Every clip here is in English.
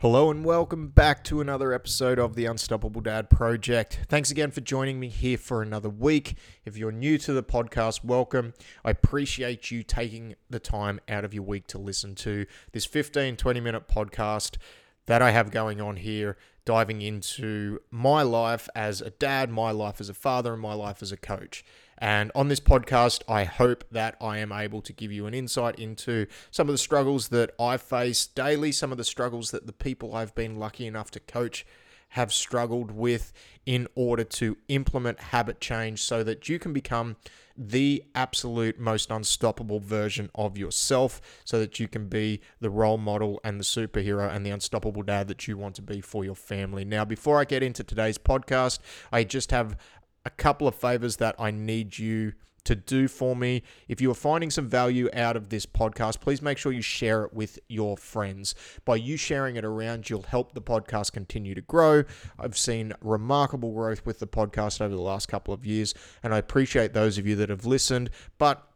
Hello and welcome back to another episode of the Unstoppable Dad Project. Thanks again for joining me here for another week. If you're new to the podcast, welcome. I appreciate you taking the time out of your week to listen to this 15 20 minute podcast that I have going on here, diving into my life as a dad, my life as a father, and my life as a coach. And on this podcast, I hope that I am able to give you an insight into some of the struggles that I face daily, some of the struggles that the people I've been lucky enough to coach have struggled with in order to implement habit change so that you can become the absolute most unstoppable version of yourself so that you can be the role model and the superhero and the unstoppable dad that you want to be for your family. Now, before I get into today's podcast, I just have a couple of favors that I need you to do for me. If you are finding some value out of this podcast, please make sure you share it with your friends. By you sharing it around, you'll help the podcast continue to grow. I've seen remarkable growth with the podcast over the last couple of years, and I appreciate those of you that have listened. But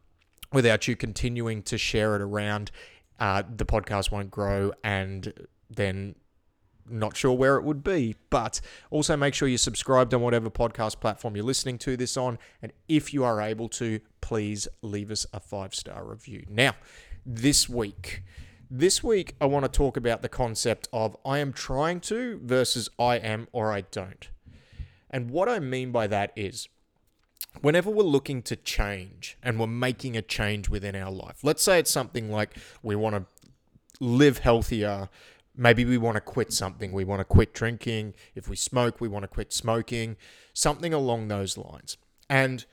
without you continuing to share it around, uh, the podcast won't grow, and then not sure where it would be, but also make sure you're subscribed on whatever podcast platform you're listening to this on. And if you are able to, please leave us a five star review. Now, this week, this week, I want to talk about the concept of I am trying to versus I am or I don't. And what I mean by that is, whenever we're looking to change and we're making a change within our life, let's say it's something like we want to live healthier, maybe we want to quit something. We want to quit drinking. If we smoke, we want to quit smoking, something along those lines. And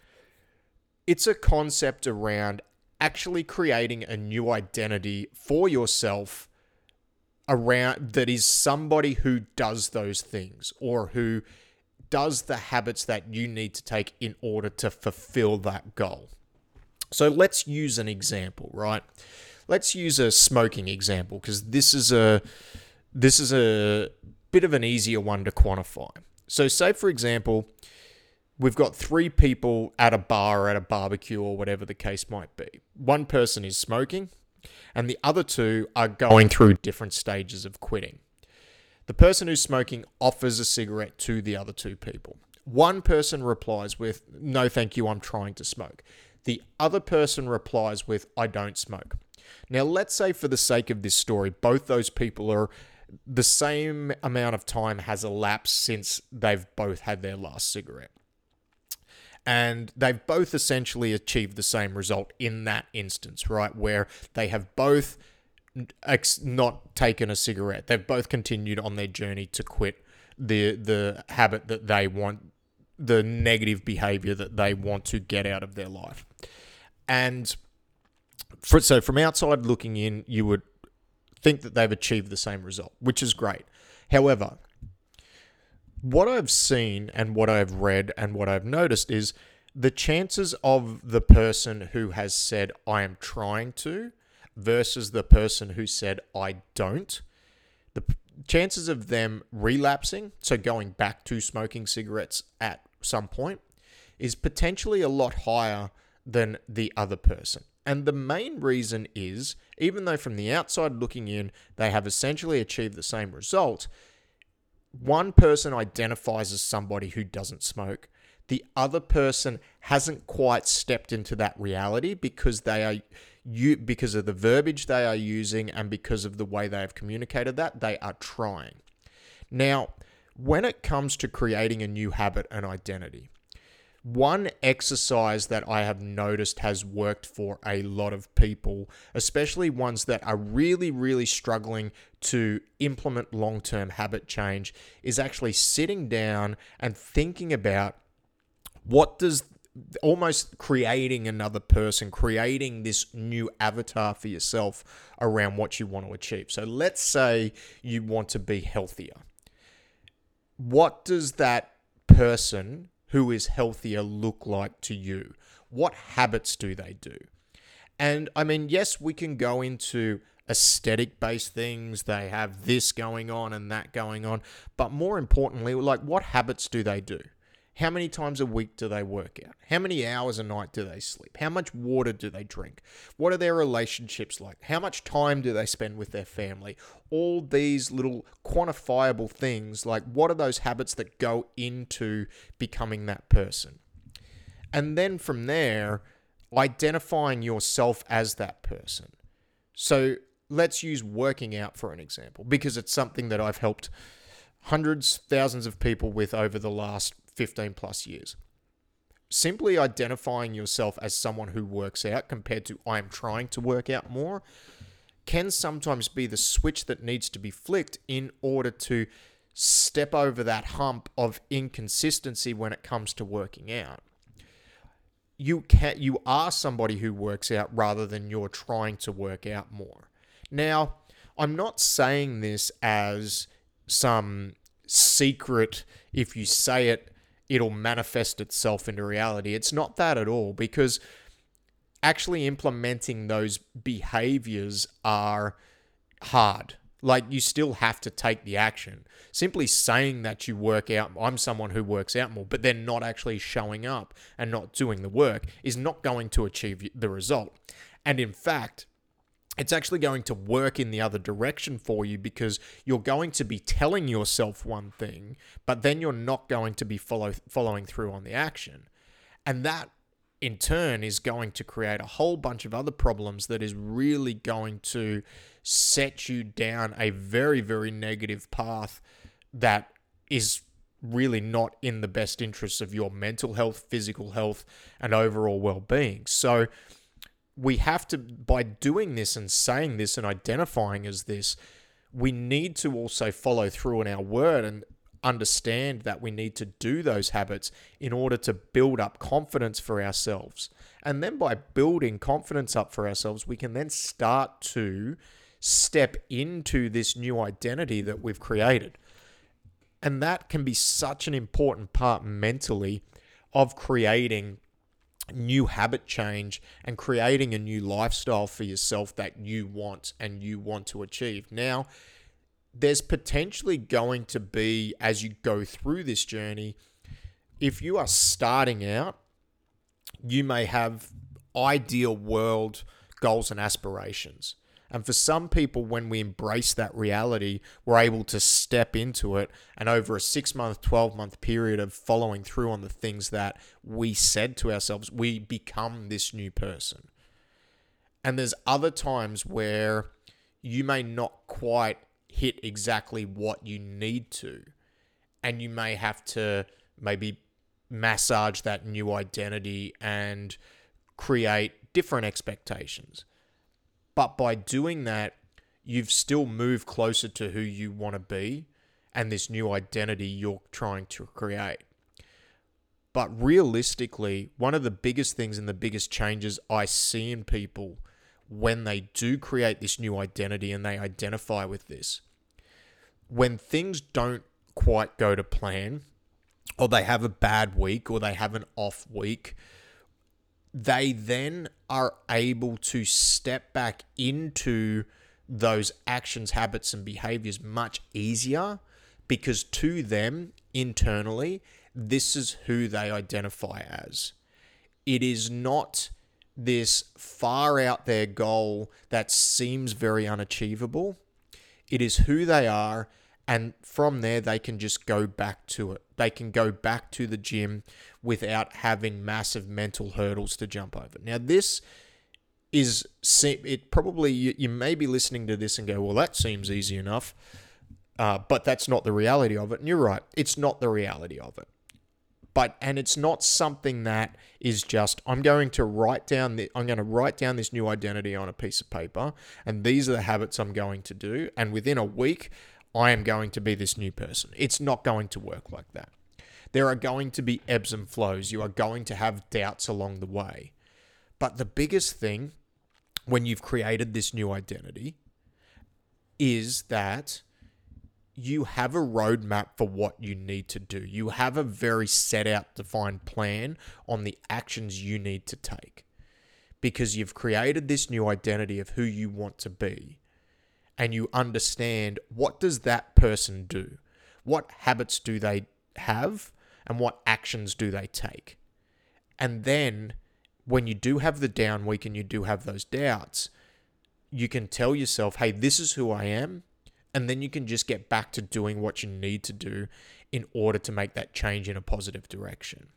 it's a concept around actually creating a new identity for yourself around that is somebody who does those things or who does the habits that you need to take in order to fulfill that goal. So let's use an example, right? Let's use a smoking example because this is a this is a bit of an easier one to quantify. So say for example, we've got three people at a bar or at a barbecue or whatever the case might be. One person is smoking and the other two are going through different stages of quitting. The person who's smoking offers a cigarette to the other two people. One person replies with, No, thank you, I'm trying to smoke. The other person replies with, I don't smoke. Now, let's say for the sake of this story, both those people are the same amount of time has elapsed since they've both had their last cigarette. And they've both essentially achieved the same result in that instance, right? Where they have both not taken a cigarette. They've both continued on their journey to quit the the habit that they want, the negative behavior that they want to get out of their life. And for, so from outside looking in, you would think that they've achieved the same result, which is great. However, what I've seen and what I've read and what I've noticed is the chances of the person who has said, I am trying to, versus the person who said, I don't, the chances of them relapsing, so going back to smoking cigarettes at some point, is potentially a lot higher than the other person. And the main reason is, even though from the outside looking in, they have essentially achieved the same result, one person identifies as somebody who doesn't smoke. The other person hasn't quite stepped into that reality because they are you because of the verbiage they are using and because of the way they have communicated that, they are trying. Now, when it comes to creating a new habit and identity, one exercise that I have noticed has worked for a lot of people, especially ones that are really, really struggling to implement long term habit change, is actually sitting down and thinking about what does almost creating another person, creating this new avatar for yourself around what you want to achieve. So let's say you want to be healthier. What does that person who is healthier look like to you? What habits do they do? And I mean, yes, we can go into aesthetic based things. They have this going on and that going on. But more importantly, like, what habits do they do? How many times a week do they work out? How many hours a night do they sleep? How much water do they drink? What are their relationships like? How much time do they spend with their family? All these little quantifiable things, like what are those habits that go into becoming that person? And then from there, identifying yourself as that person. So let's use working out for an example, because it's something that I've helped hundreds, thousands of people with over the last 15 plus years. Simply identifying yourself as someone who works out compared to I am trying to work out more can sometimes be the switch that needs to be flicked in order to step over that hump of inconsistency when it comes to working out. You can you are somebody who works out rather than you're trying to work out more. Now, I'm not saying this as some secret if you say it it'll manifest itself into reality. It's not that at all because actually implementing those behaviors are hard. Like you still have to take the action. Simply saying that you work out, I'm someone who works out more, but then not actually showing up and not doing the work is not going to achieve the result. And in fact, it's actually going to work in the other direction for you because you're going to be telling yourself one thing, but then you're not going to be follow, following through on the action. And that in turn is going to create a whole bunch of other problems that is really going to set you down a very, very negative path that is really not in the best interests of your mental health, physical health, and overall well being. So, we have to, by doing this and saying this and identifying as this, we need to also follow through in our word and understand that we need to do those habits in order to build up confidence for ourselves. And then by building confidence up for ourselves, we can then start to step into this new identity that we've created. And that can be such an important part mentally of creating new habit change and creating a new lifestyle for yourself that you want and you want to achieve. Now, there's potentially going to be, as you go through this journey, if you are starting out, you may have ideal world goals and aspirations. And for some people, when we embrace that reality, we're able to step into it. And over a six month, 12 month period of following through on the things that we said to ourselves, we become this new person. And there's other times where you may not quite hit exactly what you need to. And you may have to maybe massage that new identity and create different expectations. But by doing that, you've still moved closer to who you want to be and this new identity you're trying to create. But realistically, one of the biggest things and the biggest changes I see in people when they do create this new identity and they identify with this, when things don't quite go to plan, or they have a bad week, or they have an off week, they then are able to step back into those actions, habits, and behaviors much easier because to them internally, this is who they identify as. It is not this far out there goal that seems very unachievable. It is who they are and from there they can just go back to it. They can go back to the gym without having massive mental hurdles to jump over. Now this is it probably you, you may be listening to this and go, well, that seems easy enough, uh, but that's not the reality of it. And you're right, it's not the reality of it. But and it's not something that is just I'm going to write down the I'm going to write down this new identity on a piece of paper, and these are the habits I'm going to do, and within a week I am going to be this new person. It's not going to work like that. There are going to be ebbs and flows. You are going to have doubts along the way. But the biggest thing when you've created this new identity is that you have a roadmap for what you need to do. You have a very set out, defined plan on the actions you need to take because you've created this new identity of who you want to be and you understand what does that person do? What habits do they have? and what actions do they take? And then when you do have the down week and you do have those doubts, you can tell yourself, hey, this is who I am. And then you can just get back to doing what you need to do in order to make that change in a positive direction.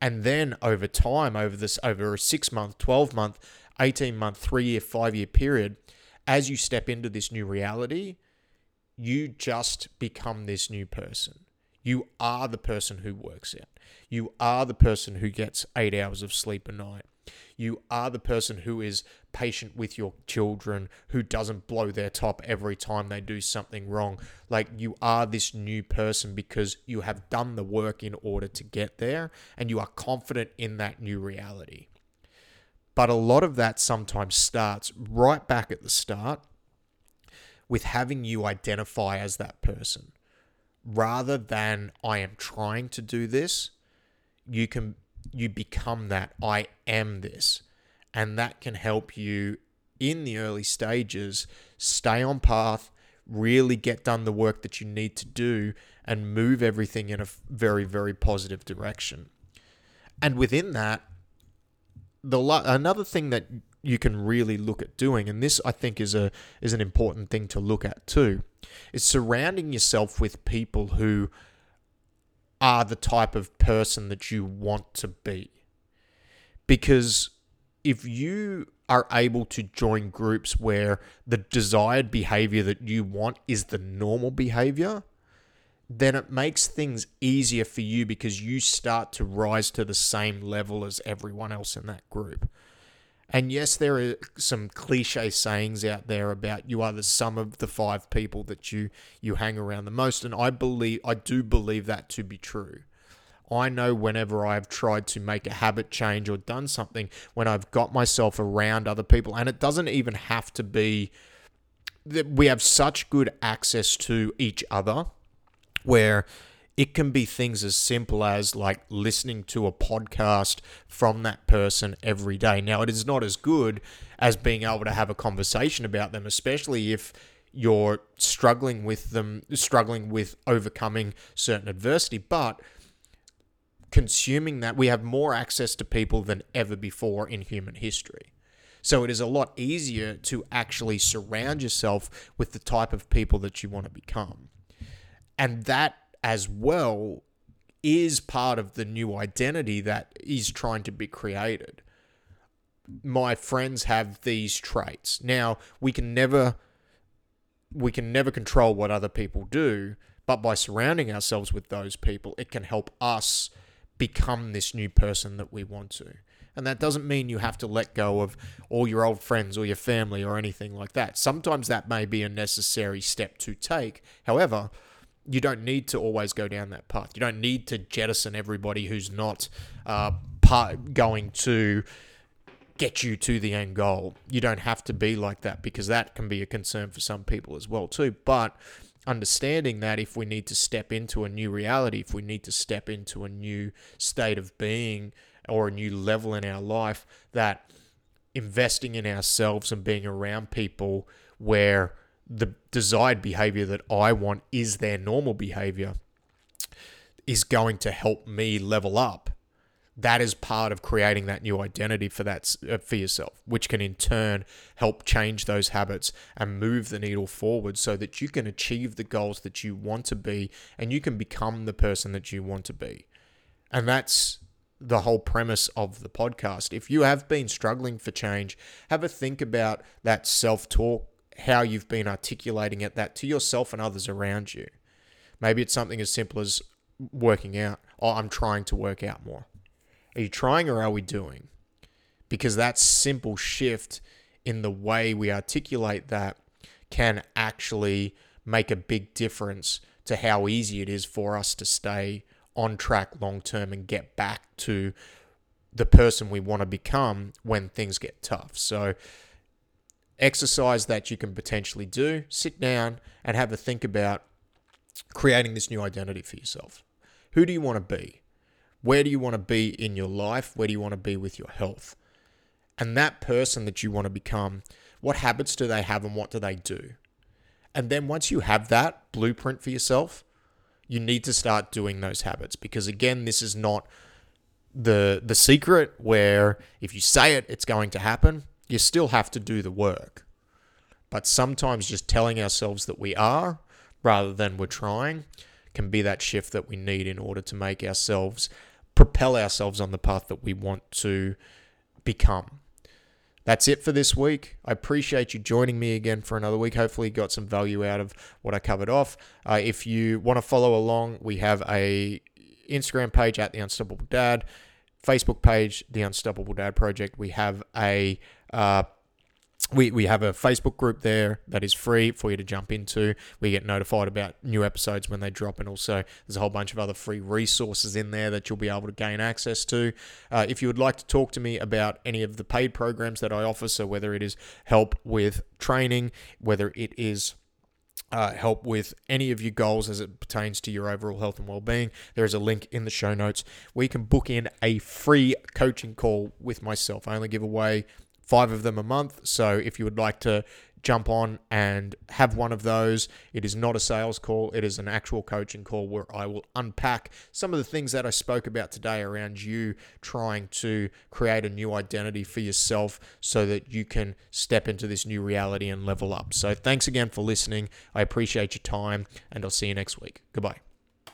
And then over time, over this, over a six month, 12 month, 18 month, three year, five year period, as you step into this new reality, you just become this new person. You are the person who works out. You are the person who gets eight hours of sleep a night. You are the person who is patient with your children, who doesn't blow their top every time they do something wrong. Like you are this new person because you have done the work in order to get there and you are confident in that new reality. But a lot of that sometimes starts right back at the start with having you identify as that person rather than I am trying to do this, you can you become that I am this. And that can help you in the early stages stay on path, really get done the work that you need to do and move everything in a very very positive direction. And within that the another thing that you can really look at doing and this I think is a is an important thing to look at too is surrounding yourself with people who are the type of person that you want to be. Because if you are able to join groups where the desired behavior that you want is the normal behavior, then it makes things easier for you because you start to rise to the same level as everyone else in that group. And yes, there are some cliche sayings out there about you are the sum of the five people that you you hang around the most, and I believe I do believe that to be true. I know whenever I've tried to make a habit change or done something, when I've got myself around other people, and it doesn't even have to be that we have such good access to each other where it can be things as simple as like listening to a podcast from that person every day. Now, it is not as good as being able to have a conversation about them, especially if you're struggling with them, struggling with overcoming certain adversity. But consuming that, we have more access to people than ever before in human history. So it is a lot easier to actually surround yourself with the type of people that you want to become. And that as well is part of the new identity that is trying to be created. My friends have these traits. Now, we can never we can never control what other people do, but by surrounding ourselves with those people, it can help us become this new person that we want to. And that doesn't mean you have to let go of all your old friends or your family or anything like that. Sometimes that may be a necessary step to take. However, you don't need to always go down that path. You don't need to jettison everybody who's not uh, part going to get you to the end goal. You don't have to be like that because that can be a concern for some people as well too. But understanding that if we need to step into a new reality, if we need to step into a new state of being or a new level in our life, that investing in ourselves and being around people where the desired behavior that I want is their normal behavior is going to help me level up. That is part of creating that new identity for that uh, for yourself, which can in turn help change those habits and move the needle forward so that you can achieve the goals that you want to be and you can become the person that you want to be. And that's the whole premise of the podcast. If you have been struggling for change, have a think about that self talk how you've been articulating it that to yourself and others around you. Maybe it's something as simple as working out. Oh, I'm trying to work out more. Are you trying or are we doing? Because that simple shift in the way we articulate that can actually make a big difference to how easy it is for us to stay on track long term and get back to the person we want to become when things get tough. So, exercise that you can potentially do, sit down and have a think about creating this new identity for yourself. Who do you want to be? Where do you want to be in your life? Where do you want to be with your health? And that person that you want to become, what habits do they have and what do they do? And then once you have that blueprint for yourself, you need to start doing those habits because again, this is not the the secret where if you say it, it's going to happen. You still have to do the work. But sometimes just telling ourselves that we are rather than we're trying can be that shift that we need in order to make ourselves propel ourselves on the path that we want to become. That's it for this week. I appreciate you joining me again for another week. Hopefully, you got some value out of what I covered off. Uh, if you want to follow along, we have a Instagram page at the Unstoppable Dad, Facebook page, the Unstoppable Dad Project. We have a uh, we, we have a Facebook group there that is free for you to jump into. We get notified about new episodes when they drop, and also there's a whole bunch of other free resources in there that you'll be able to gain access to. Uh, if you would like to talk to me about any of the paid programs that I offer, so whether it is help with training, whether it is uh, help with any of your goals as it pertains to your overall health and well-being there is a link in the show notes where you can book in a free coaching call with myself i only give away five of them a month. So if you would like to jump on and have one of those, it is not a sales call, it is an actual coaching call where I will unpack some of the things that I spoke about today around you trying to create a new identity for yourself so that you can step into this new reality and level up. So thanks again for listening. I appreciate your time and I'll see you next week. Goodbye.